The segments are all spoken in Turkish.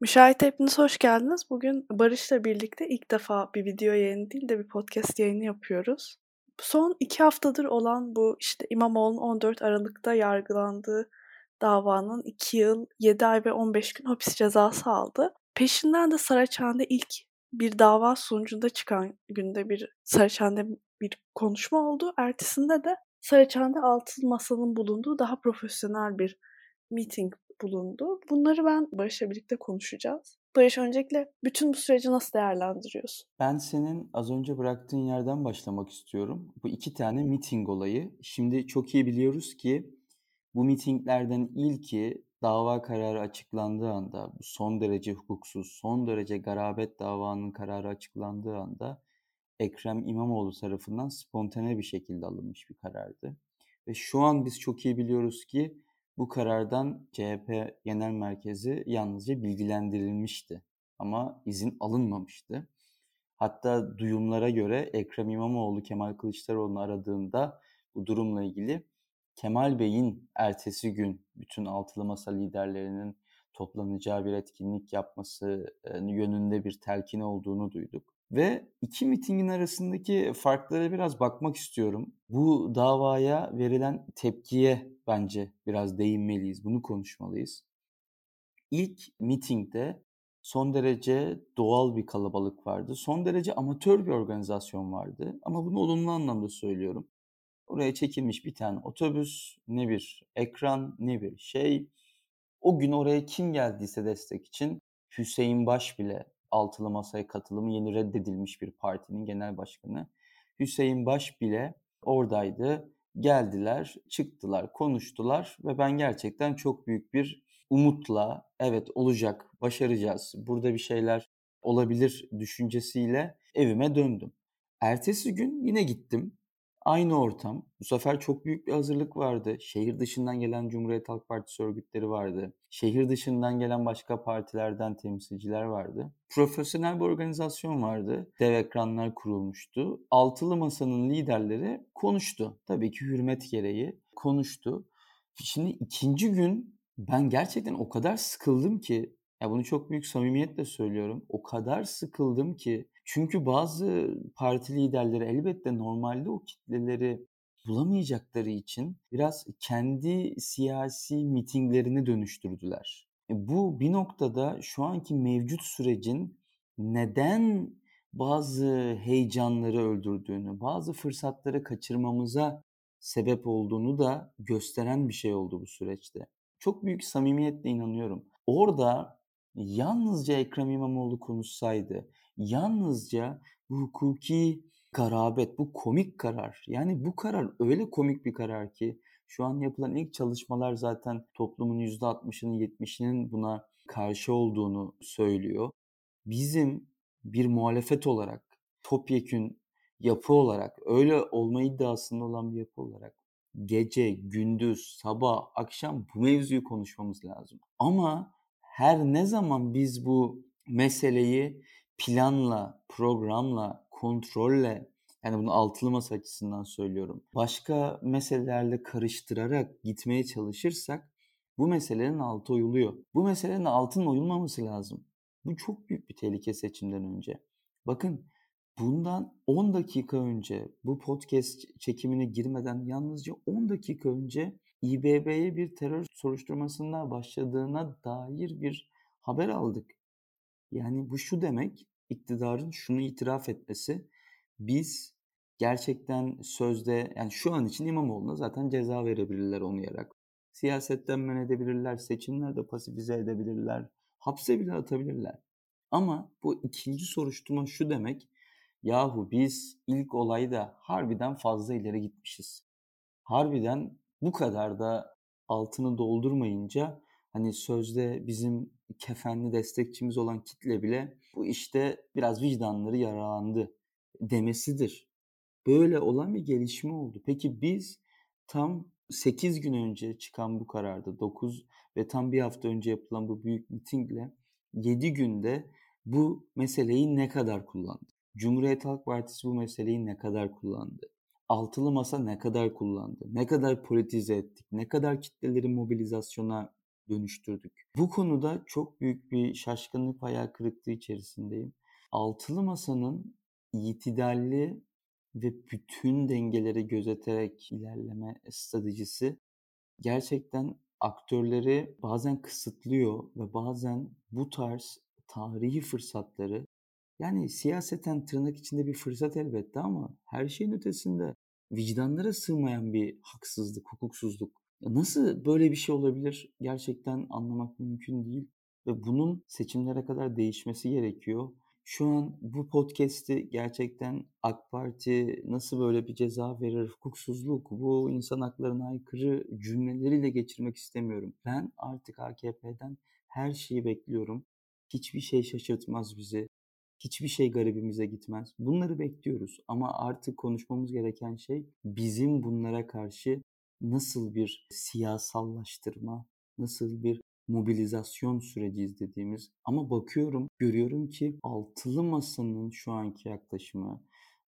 Müşahit hepiniz hoş geldiniz. Bugün Barış'la birlikte ilk defa bir video yayını değil de bir podcast yayını yapıyoruz. Son iki haftadır olan bu işte İmamoğlu'nun 14 Aralık'ta yargılandığı davanın 2 yıl, 7 ay ve 15 gün hapis cezası aldı. Peşinden de Saraçhane'de ilk bir dava sonucunda çıkan günde bir Saraçhane'de bir konuşma oldu. Ertesinde de Saraçhane'de altın masanın bulunduğu daha profesyonel bir meeting bulundu. Bunları ben Barış'la birlikte konuşacağız. Barış öncelikle bütün bu süreci nasıl değerlendiriyorsun? Ben senin az önce bıraktığın yerden başlamak istiyorum. Bu iki tane meeting olayı. Şimdi çok iyi biliyoruz ki bu mitinglerden ilki dava kararı açıklandığı anda, bu son derece hukuksuz, son derece garabet davanın kararı açıklandığı anda Ekrem İmamoğlu tarafından spontane bir şekilde alınmış bir karardı. Ve şu an biz çok iyi biliyoruz ki bu karardan CHP Genel Merkezi yalnızca bilgilendirilmişti ama izin alınmamıştı. Hatta duyumlara göre Ekrem İmamoğlu Kemal Kılıçdaroğlu'nu aradığında bu durumla ilgili Kemal Bey'in ertesi gün bütün altılı masa liderlerinin toplanacağı bir etkinlik yapması yönünde bir telkin olduğunu duyduk. Ve iki mitingin arasındaki farklara biraz bakmak istiyorum. Bu davaya verilen tepkiye bence biraz değinmeliyiz, bunu konuşmalıyız. İlk mitingde son derece doğal bir kalabalık vardı. Son derece amatör bir organizasyon vardı. Ama bunu olumlu anlamda söylüyorum. Oraya çekilmiş bir tane otobüs, ne bir ekran, ne bir şey. O gün oraya kim geldiyse destek için Hüseyin Baş bile altılı masaya katılımı yeni reddedilmiş bir partinin genel başkanı Hüseyin Baş bile oradaydı. Geldiler, çıktılar, konuştular ve ben gerçekten çok büyük bir umutla evet olacak, başaracağız, burada bir şeyler olabilir düşüncesiyle evime döndüm. Ertesi gün yine gittim. Aynı ortam. Bu sefer çok büyük bir hazırlık vardı. Şehir dışından gelen Cumhuriyet Halk Partisi örgütleri vardı. Şehir dışından gelen başka partilerden temsilciler vardı. Profesyonel bir organizasyon vardı. Dev ekranlar kurulmuştu. Altılı Masa'nın liderleri konuştu. Tabii ki hürmet gereği konuştu. Şimdi ikinci gün ben gerçekten o kadar sıkıldım ki ya bunu çok büyük samimiyetle söylüyorum. O kadar sıkıldım ki çünkü bazı parti liderleri elbette normalde o kitleleri bulamayacakları için biraz kendi siyasi mitinglerini dönüştürdüler. E bu bir noktada şu anki mevcut sürecin neden bazı heyecanları öldürdüğünü, bazı fırsatları kaçırmamıza sebep olduğunu da gösteren bir şey oldu bu süreçte. Çok büyük samimiyetle inanıyorum. Orada yalnızca Ekrem İmamoğlu konuşsaydı, yalnızca bu hukuki garabet, bu komik karar. Yani bu karar öyle komik bir karar ki şu an yapılan ilk çalışmalar zaten toplumun %60'ının 70'inin buna karşı olduğunu söylüyor. Bizim bir muhalefet olarak, topyekün yapı olarak, öyle olma iddiasında olan bir yapı olarak gece, gündüz, sabah, akşam bu mevzuyu konuşmamız lazım. Ama her ne zaman biz bu meseleyi planla, programla, kontrolle yani bunu altılı masa açısından söylüyorum. Başka meselelerle karıştırarak gitmeye çalışırsak bu meselenin altı oyuluyor. Bu meselenin altın oyulmaması lazım. Bu çok büyük bir tehlike seçimden önce. Bakın bundan 10 dakika önce bu podcast çekimine girmeden yalnızca 10 dakika önce İBB'ye bir terör soruşturmasında başladığına dair bir haber aldık. Yani bu şu demek, iktidarın şunu itiraf etmesi, biz gerçekten sözde, yani şu an için İmamoğlu'na zaten ceza verebilirler onayarak. Siyasetten men edebilirler, seçimlerde pasifize edebilirler, hapse bile atabilirler. Ama bu ikinci soruşturma şu demek, yahu biz ilk olayda harbiden fazla ileri gitmişiz. Harbiden bu kadar da altını doldurmayınca hani sözde bizim kefenli destekçimiz olan kitle bile bu işte biraz vicdanları yaralandı demesidir. Böyle olan bir gelişme oldu. Peki biz tam 8 gün önce çıkan bu kararda 9 ve tam bir hafta önce yapılan bu büyük mitingle 7 günde bu meseleyi ne kadar kullandı? Cumhuriyet Halk Partisi bu meseleyi ne kadar kullandı? Altılı masa ne kadar kullandı? Ne kadar politize ettik? Ne kadar kitleleri mobilizasyona dönüştürdük. Bu konuda çok büyük bir şaşkınlık, hayal kırıklığı içerisindeyim. Altılı Masa'nın itidalli ve bütün dengeleri gözeterek ilerleme stratejisi gerçekten aktörleri bazen kısıtlıyor ve bazen bu tarz tarihi fırsatları yani siyaseten tırnak içinde bir fırsat elbette ama her şeyin ötesinde vicdanlara sığmayan bir haksızlık, hukuksuzluk. Nasıl böyle bir şey olabilir? Gerçekten anlamak mümkün değil ve bunun seçimlere kadar değişmesi gerekiyor. Şu an bu podcast'i gerçekten AK Parti nasıl böyle bir ceza verir, hukuksuzluk, bu insan haklarına aykırı cümleleriyle geçirmek istemiyorum. Ben artık AKP'den her şeyi bekliyorum. Hiçbir şey şaşırtmaz bizi. Hiçbir şey garibimize gitmez. Bunları bekliyoruz ama artık konuşmamız gereken şey bizim bunlara karşı nasıl bir siyasallaştırma, nasıl bir mobilizasyon süreci izlediğimiz ama bakıyorum, görüyorum ki altılı masanın şu anki yaklaşımı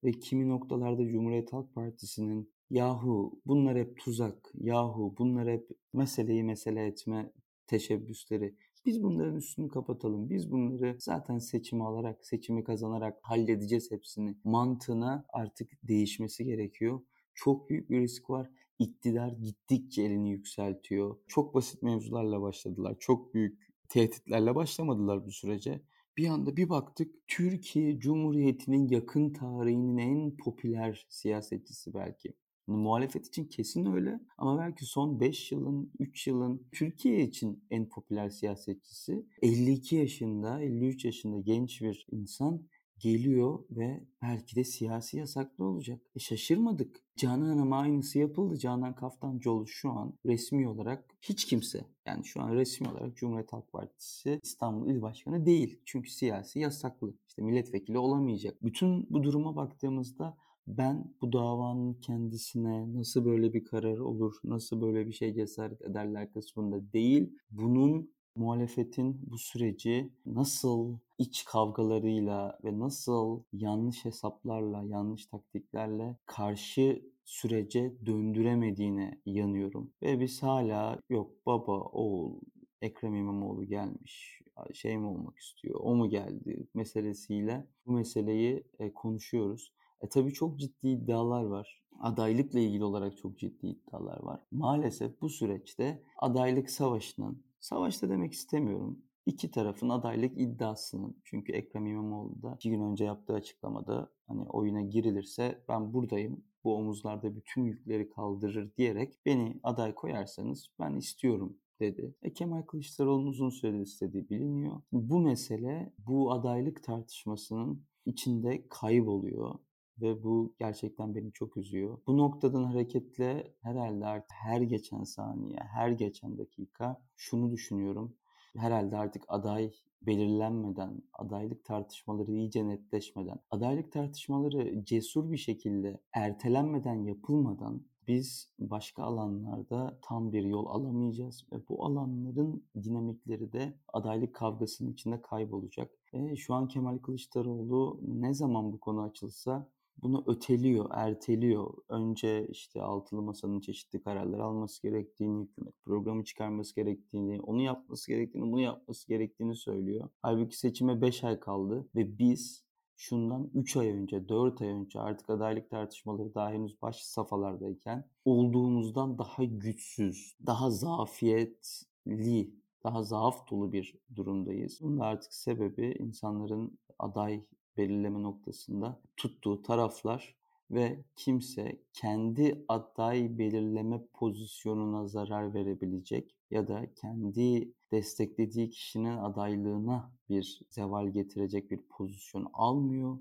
ve kimi noktalarda Cumhuriyet Halk Partisi'nin yahu bunlar hep tuzak, yahu bunlar hep meseleyi mesele etme teşebbüsleri. Biz bunların üstünü kapatalım. Biz bunları zaten seçimi alarak, seçimi kazanarak halledeceğiz hepsini. Mantığına artık değişmesi gerekiyor. Çok büyük bir risk var iktidar gittikçe elini yükseltiyor. Çok basit mevzularla başladılar. Çok büyük tehditlerle başlamadılar bu sürece. Bir anda bir baktık Türkiye Cumhuriyeti'nin yakın tarihinin en popüler siyasetçisi belki. Muhalefet için kesin öyle ama belki son 5 yılın, 3 yılın Türkiye için en popüler siyasetçisi 52 yaşında, 53 yaşında genç bir insan geliyor ve belki de siyasi yasaklı olacak. E şaşırmadık. Canan Hanım'a aynısı yapıldı. Canan Kaftancıoğlu şu an resmi olarak hiç kimse yani şu an resmi olarak Cumhuriyet Halk Partisi İstanbul İl Başkanı değil. Çünkü siyasi yasaklı. İşte milletvekili olamayacak. Bütün bu duruma baktığımızda ben bu davanın kendisine nasıl böyle bir karar olur, nasıl böyle bir şey cesaret ederler kısmında değil, bunun muhalefetin bu süreci nasıl iç kavgalarıyla ve nasıl yanlış hesaplarla, yanlış taktiklerle karşı sürece döndüremediğine yanıyorum. Ve biz hala yok baba, oğul, Ekrem İmamoğlu gelmiş, şey mi olmak istiyor, o mu geldi meselesiyle bu meseleyi e, konuşuyoruz. E tabii çok ciddi iddialar var. Adaylıkla ilgili olarak çok ciddi iddialar var. Maalesef bu süreçte adaylık savaşının Savaşta demek istemiyorum. İki tarafın adaylık iddiasının çünkü Ekrem İmamoğlu da iki gün önce yaptığı açıklamada hani oyuna girilirse ben buradayım bu omuzlarda bütün yükleri kaldırır diyerek beni aday koyarsanız ben istiyorum dedi. E, Kemal Kılıçdaroğlu'nun uzun süredir istediği biliniyor. Bu mesele bu adaylık tartışmasının içinde kayboluyor ve bu gerçekten beni çok üzüyor. Bu noktadan hareketle herhalde artık her geçen saniye, her geçen dakika şunu düşünüyorum. Herhalde artık aday belirlenmeden, adaylık tartışmaları iyice netleşmeden, adaylık tartışmaları cesur bir şekilde ertelenmeden yapılmadan biz başka alanlarda tam bir yol alamayacağız ve bu alanların dinamikleri de adaylık kavgasının içinde kaybolacak. E, şu an Kemal Kılıçdaroğlu ne zaman bu konu açılsa bunu öteliyor, erteliyor. Önce işte altılı masanın çeşitli kararlar alması gerektiğini, hükümet programı çıkarması gerektiğini, onu yapması gerektiğini, bunu yapması gerektiğini söylüyor. Halbuki seçime 5 ay kaldı ve biz şundan 3 ay önce, 4 ay önce artık adaylık tartışmaları daha henüz baş safhalardayken olduğumuzdan daha güçsüz, daha zafiyetli, daha zaaf dolu bir durumdayız. Bunun da artık sebebi insanların aday belirleme noktasında tuttuğu taraflar ve kimse kendi aday belirleme pozisyonuna zarar verebilecek ya da kendi desteklediği kişinin adaylığına bir zeval getirecek bir pozisyon almıyor.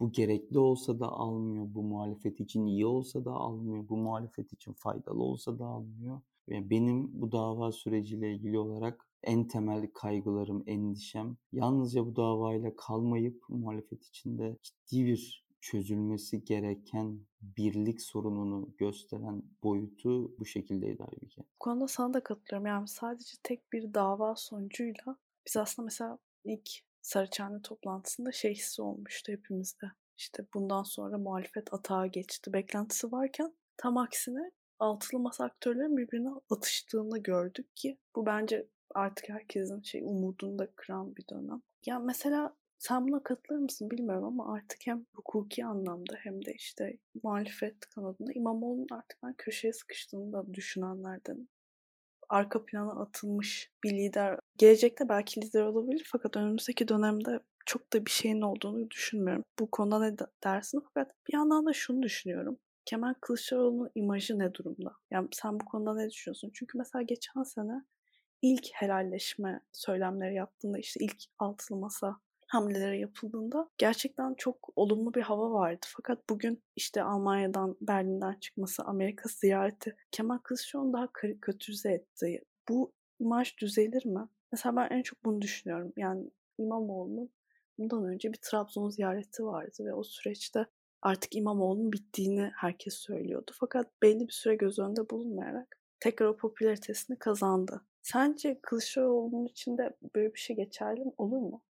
Bu gerekli olsa da almıyor, bu muhalefet için iyi olsa da almıyor, bu muhalefet için faydalı olsa da almıyor. Benim bu dava süreciyle ilgili olarak en temel kaygılarım, endişem yalnızca bu davayla kalmayıp muhalefet içinde ciddi bir çözülmesi gereken birlik sorununu gösteren boyutu bu şekildeydi halbuki. Bu konuda sana da katılıyorum. Yani sadece tek bir dava sonucuyla biz aslında mesela ilk Sarıçhane toplantısında şey hissi olmuştu hepimizde. İşte bundan sonra muhalefet atağa geçti beklentisi varken tam aksine altılı masa aktörlerin birbirine atıştığını gördük ki bu bence artık herkesin şey umudunu da kıran bir dönem. Ya mesela sen buna katılır mısın bilmiyorum ama artık hem hukuki anlamda hem de işte muhalefet kanadında İmamoğlu'nun artık ben köşeye sıkıştığını da düşünenlerden arka plana atılmış bir lider. Gelecekte belki lider olabilir fakat önümüzdeki dönemde çok da bir şeyin olduğunu düşünmüyorum. Bu konuda ne dersin? Fakat bir yandan da şunu düşünüyorum. Kemal Kılıçdaroğlu'nun imajı ne durumda? Yani sen bu konuda ne düşünüyorsun? Çünkü mesela geçen sene ilk helalleşme söylemleri yaptığında işte ilk altılı masa hamleleri yapıldığında gerçekten çok olumlu bir hava vardı. Fakat bugün işte Almanya'dan, Berlin'den çıkması, Amerika ziyareti Kemal Kılıçdaroğlu'nu daha karikatürize etti. Bu imaj düzelir mi? Mesela ben en çok bunu düşünüyorum. Yani İmamoğlu'nun bundan önce bir Trabzon ziyareti vardı ve o süreçte artık İmamoğlu'nun bittiğini herkes söylüyordu. Fakat belli bir süre göz önünde bulunmayarak tekrar o popülaritesini kazandı. Sence Kılıçdaroğlu'nun içinde böyle bir şey geçerli mi? Olur mu?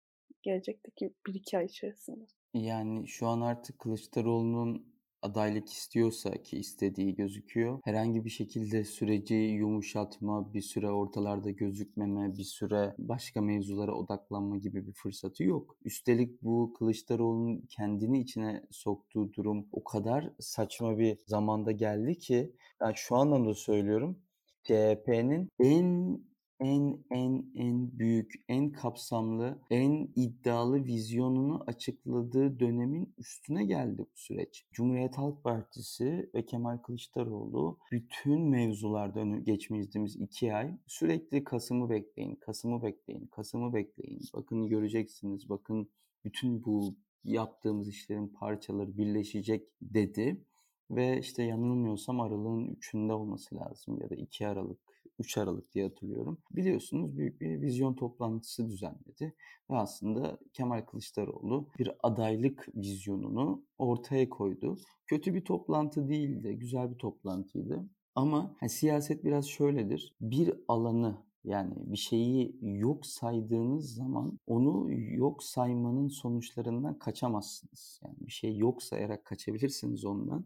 Gelecekteki bir iki ay içerisinde. Yani şu an artık Kılıçdaroğlu'nun adaylık istiyorsa ki istediği gözüküyor. Herhangi bir şekilde süreci yumuşatma, bir süre ortalarda gözükmeme, bir süre başka mevzulara odaklanma gibi bir fırsatı yok. Üstelik bu Kılıçdaroğlu'nun kendini içine soktuğu durum o kadar saçma bir zamanda geldi ki ben şu anlamda söylüyorum. CHP'nin en en en en büyük, en kapsamlı, en iddialı vizyonunu açıkladığı dönemin üstüne geldi bu süreç. Cumhuriyet Halk Partisi ve Kemal Kılıçdaroğlu bütün mevzularda geçmeyeceğimiz iki ay sürekli Kasım'ı bekleyin, Kasım'ı bekleyin, Kasım'ı bekleyin. Bakın göreceksiniz, bakın bütün bu yaptığımız işlerin parçaları birleşecek dedi. Ve işte yanılmıyorsam aralığın 3'ünde olması lazım ya da 2 Aralık 3 Aralık diye hatırlıyorum. Biliyorsunuz büyük bir vizyon toplantısı düzenledi ve aslında Kemal Kılıçdaroğlu bir adaylık vizyonunu ortaya koydu. Kötü bir toplantı değildi, güzel bir toplantıydı. Ama yani siyaset biraz şöyledir. Bir alanı yani bir şeyi yok saydığınız zaman onu yok saymanın sonuçlarından kaçamazsınız. Yani bir şey yok sayarak kaçabilirsiniz ondan.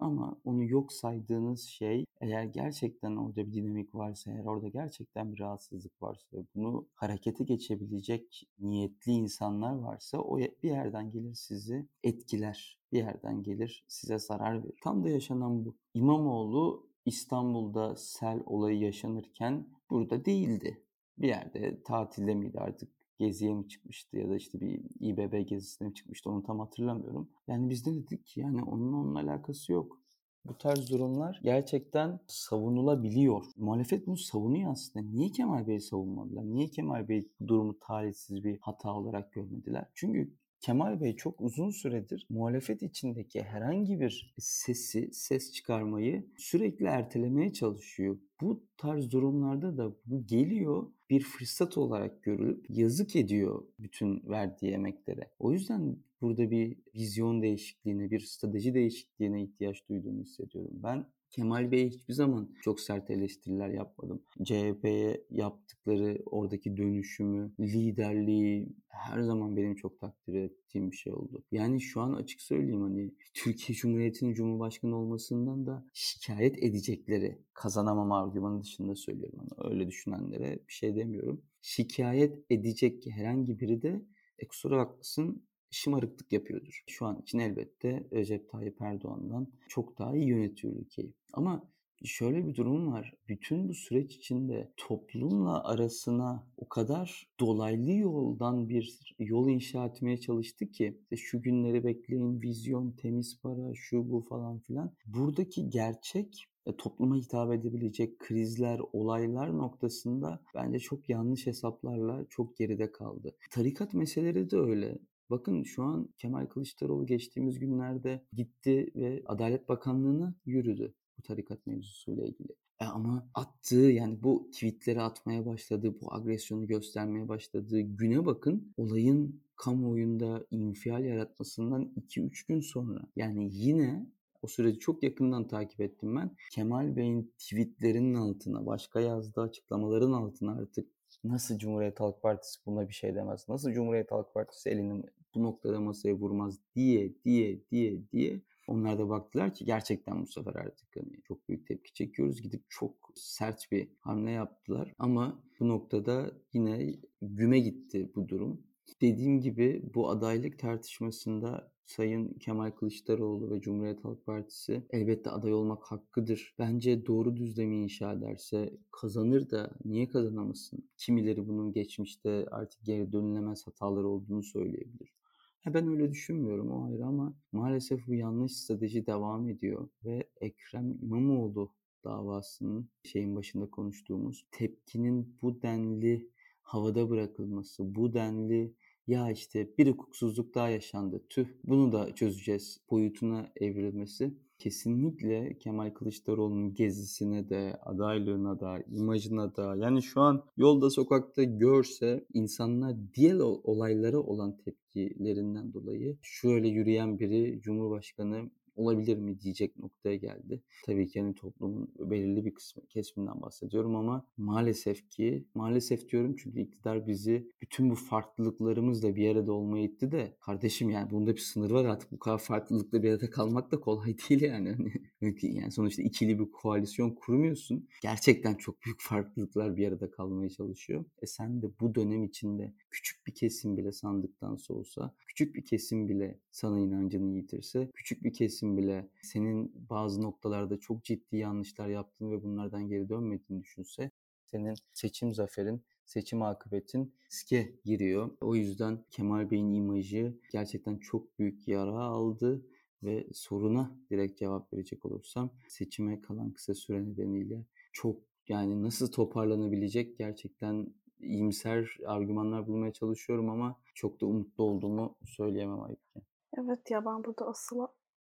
Ama onu yok saydığınız şey eğer gerçekten orada bir dinamik varsa, eğer orada gerçekten bir rahatsızlık varsa ve bunu harekete geçebilecek niyetli insanlar varsa o bir yerden gelir sizi etkiler. Bir yerden gelir size zarar verir. Tam da yaşanan bu. İmamoğlu İstanbul'da sel olayı yaşanırken burada değildi. Bir yerde tatilde miydi artık geziye mi çıkmıştı ya da işte bir İBB gezisine mi çıkmıştı onu tam hatırlamıyorum. Yani biz de dedik ki yani onun onunla alakası yok. Bu tarz durumlar gerçekten savunulabiliyor. Muhalefet bunu savunuyor aslında. Niye Kemal Bey'i savunmadılar? Niye Kemal Bey bu durumu talihsiz bir hata olarak görmediler? Çünkü Kemal Bey çok uzun süredir muhalefet içindeki herhangi bir sesi, ses çıkarmayı sürekli ertelemeye çalışıyor. Bu tarz durumlarda da bu geliyor bir fırsat olarak görülüp yazık ediyor bütün verdiği emeklere. O yüzden burada bir vizyon değişikliğine, bir strateji değişikliğine ihtiyaç duyduğunu hissediyorum. Ben Kemal Bey'e hiçbir zaman çok sert eleştiriler yapmadım. CHP'ye yaptıkları oradaki dönüşümü, liderliği her zaman benim çok takdir ettiğim bir şey oldu. Yani şu an açık söyleyeyim hani Türkiye Cumhuriyeti'nin Cumhurbaşkanı olmasından da şikayet edecekleri kazanamama argümanı dışında söylüyorum. Hani öyle düşünenlere bir şey demiyorum. Şikayet edecek herhangi biri de e kusura bakmasın şımarıklık yapıyordur. Şu an için elbette Recep Tayyip Erdoğan'dan çok daha iyi yönetiyor ülkeyi. Ama şöyle bir durum var. Bütün bu süreç içinde toplumla arasına o kadar dolaylı yoldan bir yol inşa etmeye çalıştı ki işte şu günleri bekleyin, vizyon, temiz para, şu bu falan filan. Buradaki gerçek e, topluma hitap edebilecek krizler, olaylar noktasında bence çok yanlış hesaplarla çok geride kaldı. Tarikat meseleleri de öyle. Bakın şu an Kemal Kılıçdaroğlu geçtiğimiz günlerde gitti ve Adalet Bakanlığı'na yürüdü bu tarikat mevzusuyla ilgili. E ama attığı yani bu tweetleri atmaya başladığı, bu agresyonu göstermeye başladığı güne bakın olayın kamuoyunda infial yaratmasından 2-3 gün sonra. Yani yine o süreci çok yakından takip ettim ben. Kemal Bey'in tweetlerinin altına, başka yazdığı açıklamaların altına artık nasıl Cumhuriyet Halk Partisi buna bir şey demez? Nasıl Cumhuriyet Halk Partisi elini bu noktada masaya vurmaz diye diye diye diye Onlar da baktılar ki gerçekten bu sefer artık hani çok büyük tepki çekiyoruz. Gidip çok sert bir hamle yaptılar. Ama bu noktada yine güme gitti bu durum. Dediğim gibi bu adaylık tartışmasında Sayın Kemal Kılıçdaroğlu ve Cumhuriyet Halk Partisi elbette aday olmak hakkıdır. Bence doğru düzlemi inşa ederse kazanır da niye kazanamasın? Kimileri bunun geçmişte artık geri dönülemez hataları olduğunu söyleyebilir. Ha ben öyle düşünmüyorum o ayrı ama maalesef bu yanlış strateji devam ediyor ve Ekrem İmamoğlu davasının şeyin başında konuştuğumuz tepkinin bu denli havada bırakılması, bu denli ya işte bir hukuksuzluk daha yaşandı. Tüh bunu da çözeceğiz boyutuna evrilmesi. Kesinlikle Kemal Kılıçdaroğlu'nun gezisine de, adaylığına da, imajına da yani şu an yolda sokakta görse insanlar diğer olaylara olan tepkilerinden dolayı şöyle yürüyen biri Cumhurbaşkanı olabilir mi diyecek noktaya geldi. Tabii ki hani toplumun belirli bir kısmı kesiminden bahsediyorum ama maalesef ki maalesef diyorum çünkü iktidar bizi bütün bu farklılıklarımızla bir arada olmaya itti de kardeşim yani bunda bir sınır var artık bu kadar farklılıkla bir arada kalmak da kolay değil yani. Hani yani sonuçta ikili bir koalisyon kurmuyorsun. Gerçekten çok büyük farklılıklar bir arada kalmaya çalışıyor. E sen de bu dönem içinde küçük bir kesim bile sandıktan soğusa, küçük bir kesim bile sana inancını yitirse, küçük bir kesim için bile senin bazı noktalarda çok ciddi yanlışlar yaptığını ve bunlardan geri dönmediğini düşünse senin seçim zaferin, seçim akıbetin riske giriyor. O yüzden Kemal Bey'in imajı gerçekten çok büyük yara aldı ve soruna direkt cevap verecek olursam seçime kalan kısa süre nedeniyle çok yani nasıl toparlanabilecek gerçekten iyimser argümanlar bulmaya çalışıyorum ama çok da umutlu olduğumu söyleyemem Aybüke. Evet ya ben burada asıl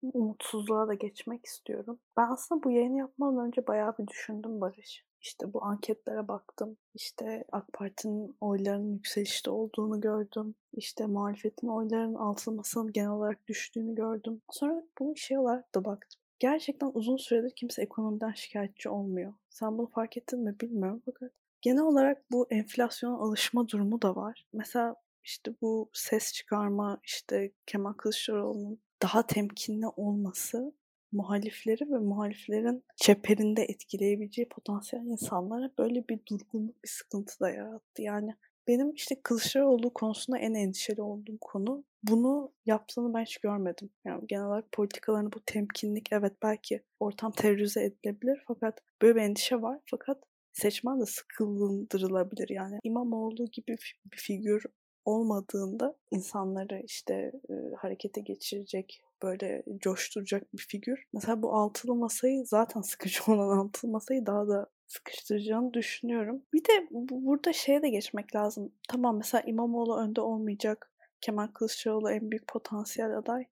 umutsuzluğa da geçmek istiyorum. Ben aslında bu yayını yapmadan önce bayağı bir düşündüm Barış. İşte bu anketlere baktım. İşte AK Parti'nin oylarının yükselişte olduğunu gördüm. İşte muhalefetin oylarının masanın genel olarak düştüğünü gördüm. Sonra bunu şey olarak da baktım. Gerçekten uzun süredir kimse ekonomiden şikayetçi olmuyor. Sen bunu fark ettin mi bilmiyorum fakat genel olarak bu enflasyona alışma durumu da var. Mesela işte bu ses çıkarma, işte Kemal Kılıçdaroğlu'nun daha temkinli olması muhalifleri ve muhaliflerin çeperinde etkileyebileceği potansiyel insanlara böyle bir durgunluk, bir sıkıntı da yarattı. Yani benim işte Kılıçdaroğlu konusunda en endişeli olduğum konu bunu yaptığını ben hiç görmedim. Yani genel olarak politikalarını bu temkinlik evet belki ortam terörize edilebilir fakat böyle bir endişe var. Fakat seçmen de sıkıldırılabilir. Yani İmamoğlu gibi bir figür olmadığında insanları işte e, harekete geçirecek, böyle coşturacak bir figür. Mesela bu altılı masayı zaten sıkıcı olan altılı masayı daha da sıkıştıracağını düşünüyorum. Bir de bu, burada şeye de geçmek lazım. Tamam mesela İmamoğlu önde olmayacak. Kemal Kılıçdaroğlu en büyük potansiyel aday.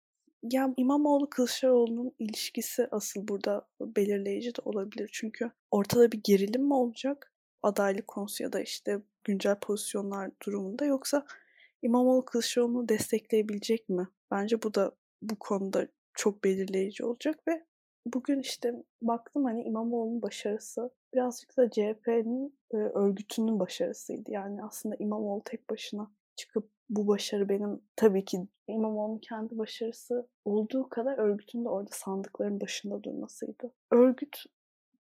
Ya İmamoğlu Kılıçdaroğlu'nun ilişkisi asıl burada belirleyici de olabilir. Çünkü ortada bir gerilim mi olacak? Adaylık konusu ya da işte güncel pozisyonlar durumunda yoksa İmamoğlu Kılıçdaroğlu'nu destekleyebilecek mi? Bence bu da bu konuda çok belirleyici olacak ve bugün işte baktım hani İmamoğlu'nun başarısı birazcık da CHP'nin e, örgütünün başarısıydı. Yani aslında İmamoğlu tek başına çıkıp bu başarı benim tabii ki İmamoğlu'nun kendi başarısı olduğu kadar örgütün de orada sandıkların başında durmasıydı. Örgüt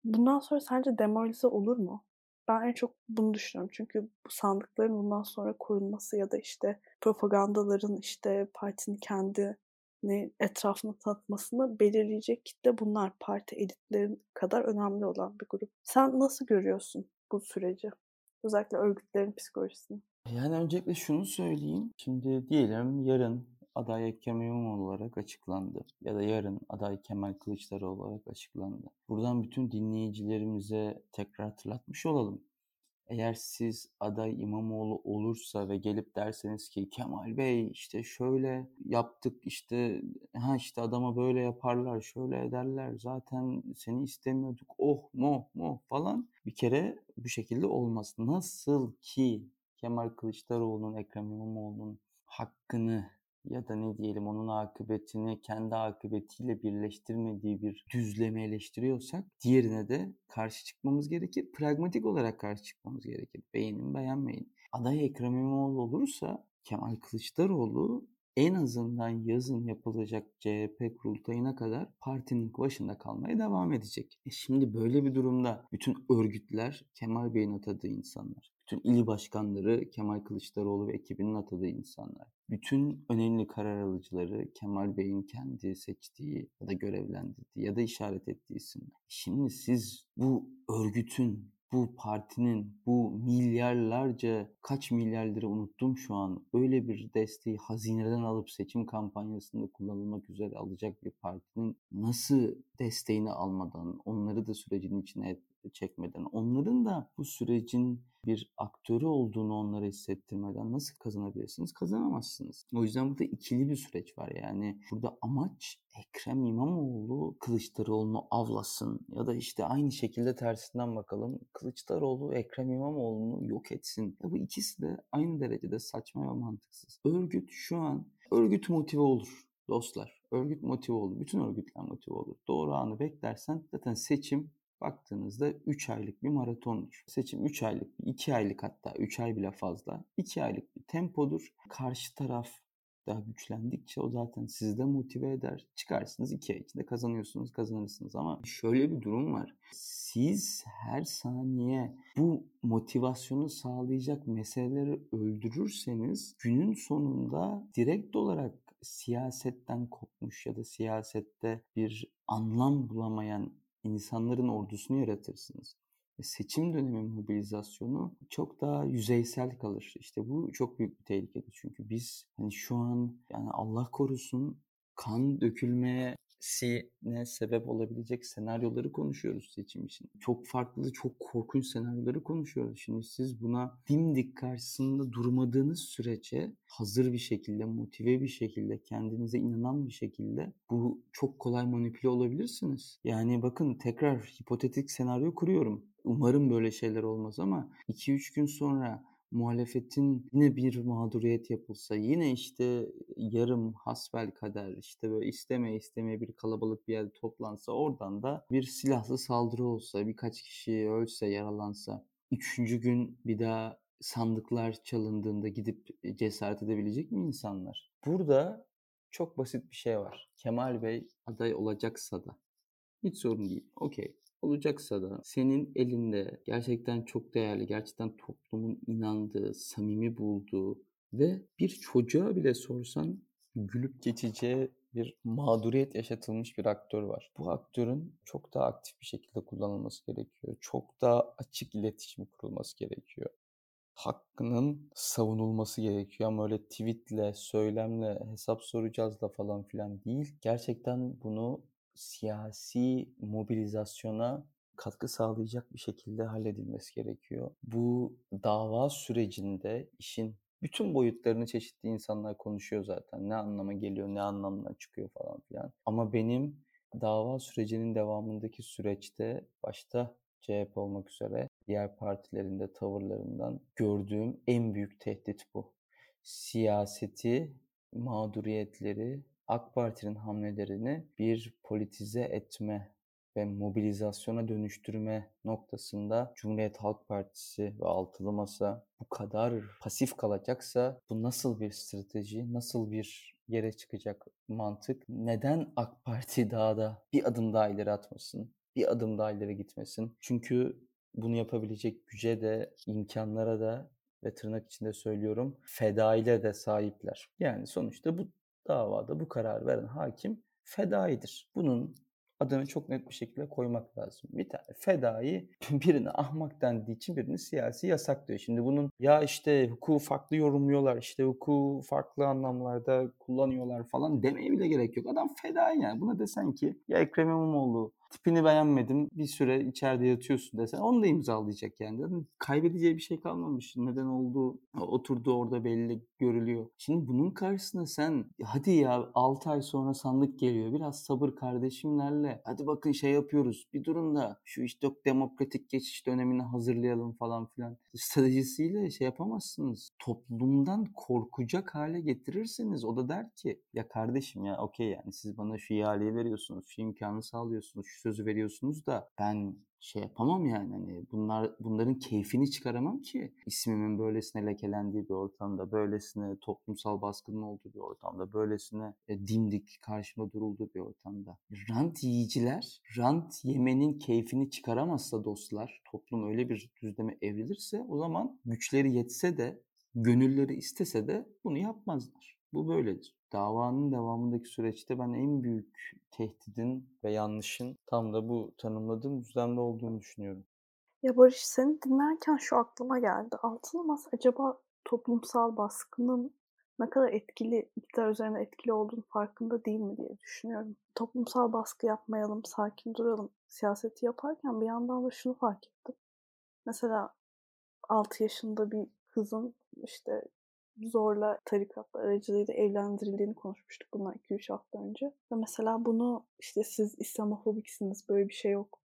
bundan sonra sence demoralize olur mu? Ben en çok bunu düşünüyorum. Çünkü bu sandıkların bundan sonra korunması ya da işte propagandaların işte partinin kendini etrafına tanıtmasını belirleyecek kitle bunlar. Parti elitlerin kadar önemli olan bir grup. Sen nasıl görüyorsun bu süreci? Özellikle örgütlerin psikolojisini. Yani öncelikle şunu söyleyeyim. Şimdi diyelim yarın aday Ekrem İmamoğlu olarak açıklandı. Ya da yarın aday Kemal Kılıçdaroğlu olarak açıklandı. Buradan bütün dinleyicilerimize tekrar hatırlatmış olalım. Eğer siz aday İmamoğlu olursa ve gelip derseniz ki Kemal Bey işte şöyle yaptık işte ha işte adama böyle yaparlar şöyle ederler zaten seni istemiyorduk oh mo mo falan bir kere bu şekilde olmaz. Nasıl ki Kemal Kılıçdaroğlu'nun Ekrem İmamoğlu'nun hakkını ya da ne diyelim onun akıbetini kendi akıbetiyle birleştirmediği bir düzleme eleştiriyorsak diğerine de karşı çıkmamız gerekir. Pragmatik olarak karşı çıkmamız gerekir. Beğenin beğenmeyin. Aday Ekrem İmamoğlu olursa Kemal Kılıçdaroğlu en azından yazın yapılacak CHP kurultayına kadar partinin başında kalmaya devam edecek. E şimdi böyle bir durumda bütün örgütler Kemal Bey'in atadığı insanlar. Bütün ili başkanları Kemal Kılıçdaroğlu ve ekibinin atadığı insanlar. Bütün önemli karar alıcıları Kemal Bey'in kendi seçtiği ya da görevlendirdiği ya da işaret ettiği isimler. Şimdi siz bu örgütün bu partinin bu milyarlarca kaç milyar lira unuttum şu an öyle bir desteği hazineden alıp seçim kampanyasında kullanılmak üzere alacak bir partinin nasıl desteğini almadan onları da sürecin içine çekmeden onların da bu sürecin bir aktörü olduğunu onlara hissettirmeden nasıl kazanabilirsiniz? Kazanamazsınız. O yüzden burada ikili bir süreç var. Yani burada amaç Ekrem İmamoğlu Kılıçdaroğlu'nu avlasın ya da işte aynı şekilde tersinden bakalım Kılıçdaroğlu Ekrem İmamoğlu'nu yok etsin. Ya bu ikisi de aynı derecede saçma ve mantıksız. Örgüt şu an örgüt motive olur dostlar. Örgüt motive olur. Bütün örgütler motive olur. Doğru anı beklersen zaten seçim baktığınızda 3 aylık bir maratondur. Seçim 3 aylık, 2 aylık hatta 3 ay bile fazla. 2 aylık bir tempodur. Karşı taraf daha güçlendikçe o zaten sizi de motive eder. Çıkarsınız 2 ay içinde kazanıyorsunuz, kazanırsınız ama şöyle bir durum var. Siz her saniye bu motivasyonu sağlayacak meseleleri öldürürseniz günün sonunda direkt olarak siyasetten kopmuş ya da siyasette bir anlam bulamayan insanların ordusunu yaratırsınız. Seçim dönemi mobilizasyonu çok daha yüzeysel kalır. İşte bu çok büyük bir tehlikedir. Çünkü biz hani şu an yani Allah korusun kan dökülmeye ne sebep olabilecek senaryoları konuşuyoruz seçim için. Çok farklı, çok korkunç senaryoları konuşuyoruz. Şimdi siz buna dimdik karşısında durmadığınız sürece hazır bir şekilde, motive bir şekilde, kendinize inanan bir şekilde bu çok kolay manipüle olabilirsiniz. Yani bakın tekrar hipotetik senaryo kuruyorum. Umarım böyle şeyler olmaz ama 2-3 gün sonra muhalefetin yine bir mağduriyet yapılsa, yine işte yarım hasbel kader, işte böyle isteme istemeye bir kalabalık bir yerde toplansa, oradan da bir silahlı saldırı olsa, birkaç kişi ölse, yaralansa, üçüncü gün bir daha sandıklar çalındığında gidip cesaret edebilecek mi insanlar? Burada çok basit bir şey var. Kemal Bey aday olacaksa da hiç sorun değil. Okey olacaksa da senin elinde gerçekten çok değerli, gerçekten toplumun inandığı, samimi bulduğu ve bir çocuğa bile sorsan gülüp geçeceği bir mağduriyet yaşatılmış bir aktör var. Bu aktörün çok daha aktif bir şekilde kullanılması gerekiyor. Çok daha açık iletişim kurulması gerekiyor. Hakkının savunulması gerekiyor ama öyle tweetle, söylemle, hesap soracağız da falan filan değil. Gerçekten bunu siyasi mobilizasyona katkı sağlayacak bir şekilde halledilmesi gerekiyor. Bu dava sürecinde işin bütün boyutlarını çeşitli insanlar konuşuyor zaten. Ne anlama geliyor, ne anlamına çıkıyor falan filan. Ama benim dava sürecinin devamındaki süreçte başta CHP olmak üzere diğer partilerin de tavırlarından gördüğüm en büyük tehdit bu. Siyaseti, mağduriyetleri AK Parti'nin hamlelerini bir politize etme ve mobilizasyona dönüştürme noktasında Cumhuriyet Halk Partisi ve Altılı Masa bu kadar pasif kalacaksa bu nasıl bir strateji, nasıl bir yere çıkacak mantık? Neden AK Parti daha da bir adım daha ileri atmasın, bir adım daha ileri gitmesin? Çünkü bunu yapabilecek güce de, imkanlara da ve tırnak içinde söylüyorum fedaile de sahipler. Yani sonuçta bu davada bu karar veren hakim fedaidir. Bunun adını çok net bir şekilde koymak lazım. Bir tane fedai birine ahmak dendiği için birini siyasi yasaklıyor. Şimdi bunun ya işte hukuku farklı yorumluyorlar, işte hukuku farklı anlamlarda kullanıyorlar falan demeye bile gerek yok. Adam fedai yani. Buna desen ki ya Ekrem İmamoğlu tipini beğenmedim bir süre içeride yatıyorsun desen onu da imzalayacak yani. Dedim, kaybedeceği bir şey kalmamış. Neden olduğu oturdu orada belli görülüyor. Şimdi bunun karşısında sen hadi ya 6 ay sonra sandık geliyor. Biraz sabır kardeşimlerle. Hadi bakın şey yapıyoruz. Bir durun da şu işte demokratik geçiş dönemini hazırlayalım falan filan. Stratejisiyle şey yapamazsınız. Toplumdan korkacak hale getirirseniz o da der ki ya kardeşim ya okey yani siz bana şu ihaleyi veriyorsunuz, şu imkanı sağlıyorsunuz, sözü veriyorsunuz da ben şey yapamam yani hani bunlar bunların keyfini çıkaramam ki ismimin böylesine lekelendiği bir ortamda, böylesine toplumsal baskının olduğu bir ortamda, böylesine e, dimdik karşıma durulduğu bir ortamda. Rant yiyiciler rant yemenin keyfini çıkaramazsa dostlar, toplum öyle bir düzleme evrilirse o zaman güçleri yetse de, gönülleri istese de bunu yapmazlar. Bu böyledir. Davanın devamındaki süreçte ben en büyük tehdidin ve yanlışın tam da bu tanımladığım düzlemde olduğunu düşünüyorum. Ya Barış seni dinlerken şu aklıma geldi. Altılı Masa acaba toplumsal baskının ne kadar etkili, iktidar üzerine etkili olduğunu farkında değil mi diye düşünüyorum. Toplumsal baskı yapmayalım, sakin duralım siyaseti yaparken bir yandan da şunu fark ettim. Mesela 6 yaşında bir kızın işte zorla tarikatlar aracılığıyla evlendirildiğini konuşmuştuk bundan 2-3 hafta önce. Ve mesela bunu işte siz İslamofobiksiniz böyle bir şey yok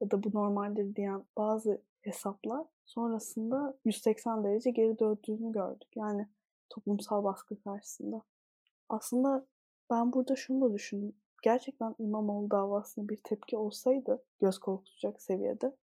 ya da bu normaldir diyen bazı hesaplar sonrasında 180 derece geri döndüğünü gördük. Yani toplumsal baskı karşısında. Aslında ben burada şunu da düşündüm. Gerçekten İmamoğlu davasına bir tepki olsaydı göz korkutacak seviyede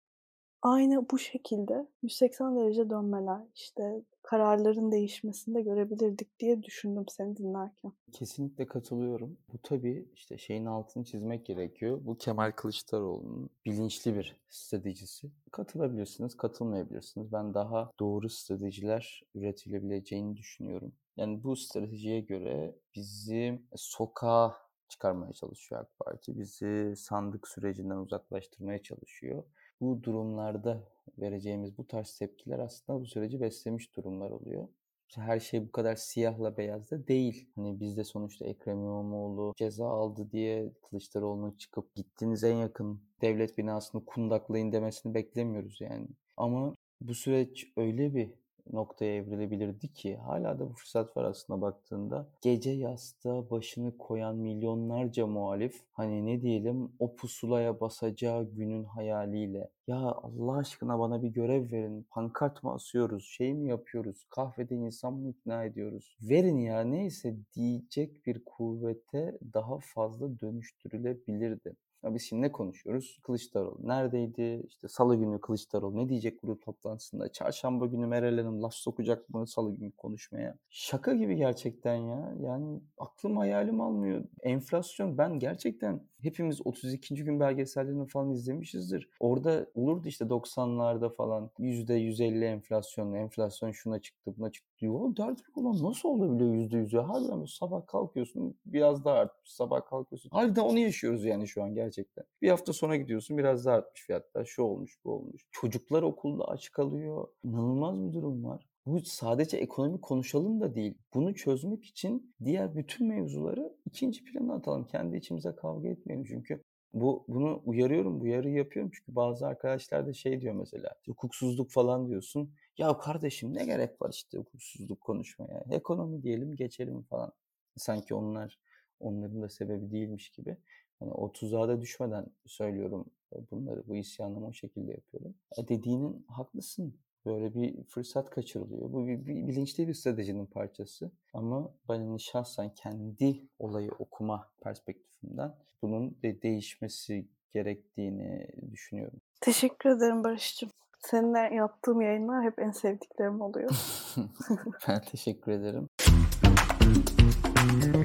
aynı bu şekilde 180 derece dönmeler, işte kararların değişmesini de görebilirdik diye düşündüm seni dinlerken. Kesinlikle katılıyorum. Bu tabii işte şeyin altını çizmek gerekiyor. Bu Kemal Kılıçdaroğlu'nun bilinçli bir stratejisi. Katılabilirsiniz, katılmayabilirsiniz. Ben daha doğru stratejiler üretilebileceğini düşünüyorum. Yani bu stratejiye göre bizi sokağa çıkarmaya çalışıyor AK Parti. Bizi sandık sürecinden uzaklaştırmaya çalışıyor bu durumlarda vereceğimiz bu tarz tepkiler aslında bu süreci beslemiş durumlar oluyor. Her şey bu kadar siyahla beyazda değil. Hani bizde sonuçta Ekrem İmamoğlu ceza aldı diye Kılıçdaroğlu'na çıkıp gittiğiniz en yakın devlet binasını kundaklayın demesini beklemiyoruz yani. Ama bu süreç öyle bir noktaya evrilebilirdi ki hala da bu fırsat var aslında baktığında. Gece yastığa başını koyan milyonlarca muhalif hani ne diyelim o pusulaya basacağı günün hayaliyle ya Allah aşkına bana bir görev verin pankart mı asıyoruz şey mi yapıyoruz kahvede insan mı ikna ediyoruz verin ya neyse diyecek bir kuvvete daha fazla dönüştürülebilirdi. Ya biz şimdi ne konuşuyoruz? Kılıçdaroğlu neredeydi? İşte salı günü Kılıçdaroğlu ne diyecek grup toplantısında? Çarşamba günü Meral Hanım laf sokacak mı salı günü konuşmaya? Şaka gibi gerçekten ya. Yani aklım hayalim almıyor. Enflasyon ben gerçekten hepimiz 32. gün belgesellerini falan izlemişizdir. Orada olurdu işte 90'larda falan %150 enflasyon, enflasyon şuna çıktı buna çıktı diyor. Derdim ulan nasıl olabiliyor %100 ya? Harbiden sabah kalkıyorsun biraz daha artmış, sabah kalkıyorsun. Harbiden onu yaşıyoruz yani şu an gerçekten. Bir hafta sonra gidiyorsun biraz daha artmış fiyatlar. Şu olmuş bu olmuş. Çocuklar okulda aç kalıyor. İnanılmaz bir durum var. Bu sadece ekonomi konuşalım da değil. Bunu çözmek için diğer bütün mevzuları ikinci plana atalım. Kendi içimize kavga etmeyelim çünkü bu bunu uyarıyorum, bu uyarıyı yapıyorum çünkü bazı arkadaşlar da şey diyor mesela, hukuksuzluk falan diyorsun. Ya kardeşim ne gerek var işte hukuksuzluk konuşmaya? Ekonomi diyelim, geçelim falan. Sanki onlar onların da sebebi değilmiş gibi. Hani o tuzağa da düşmeden söylüyorum bunları, bu isyanımı o şekilde yapıyorum. E dediğinin haklısın. Böyle bir fırsat kaçırılıyor. Bu bir, bir bilinçli bir stratejinin parçası. Ama ben hani şahsen kendi olayı okuma perspektifimden bunun de değişmesi gerektiğini düşünüyorum. Teşekkür ederim Barış'cığım. Seninle yaptığım yayınlar hep en sevdiklerim oluyor. ben teşekkür ederim.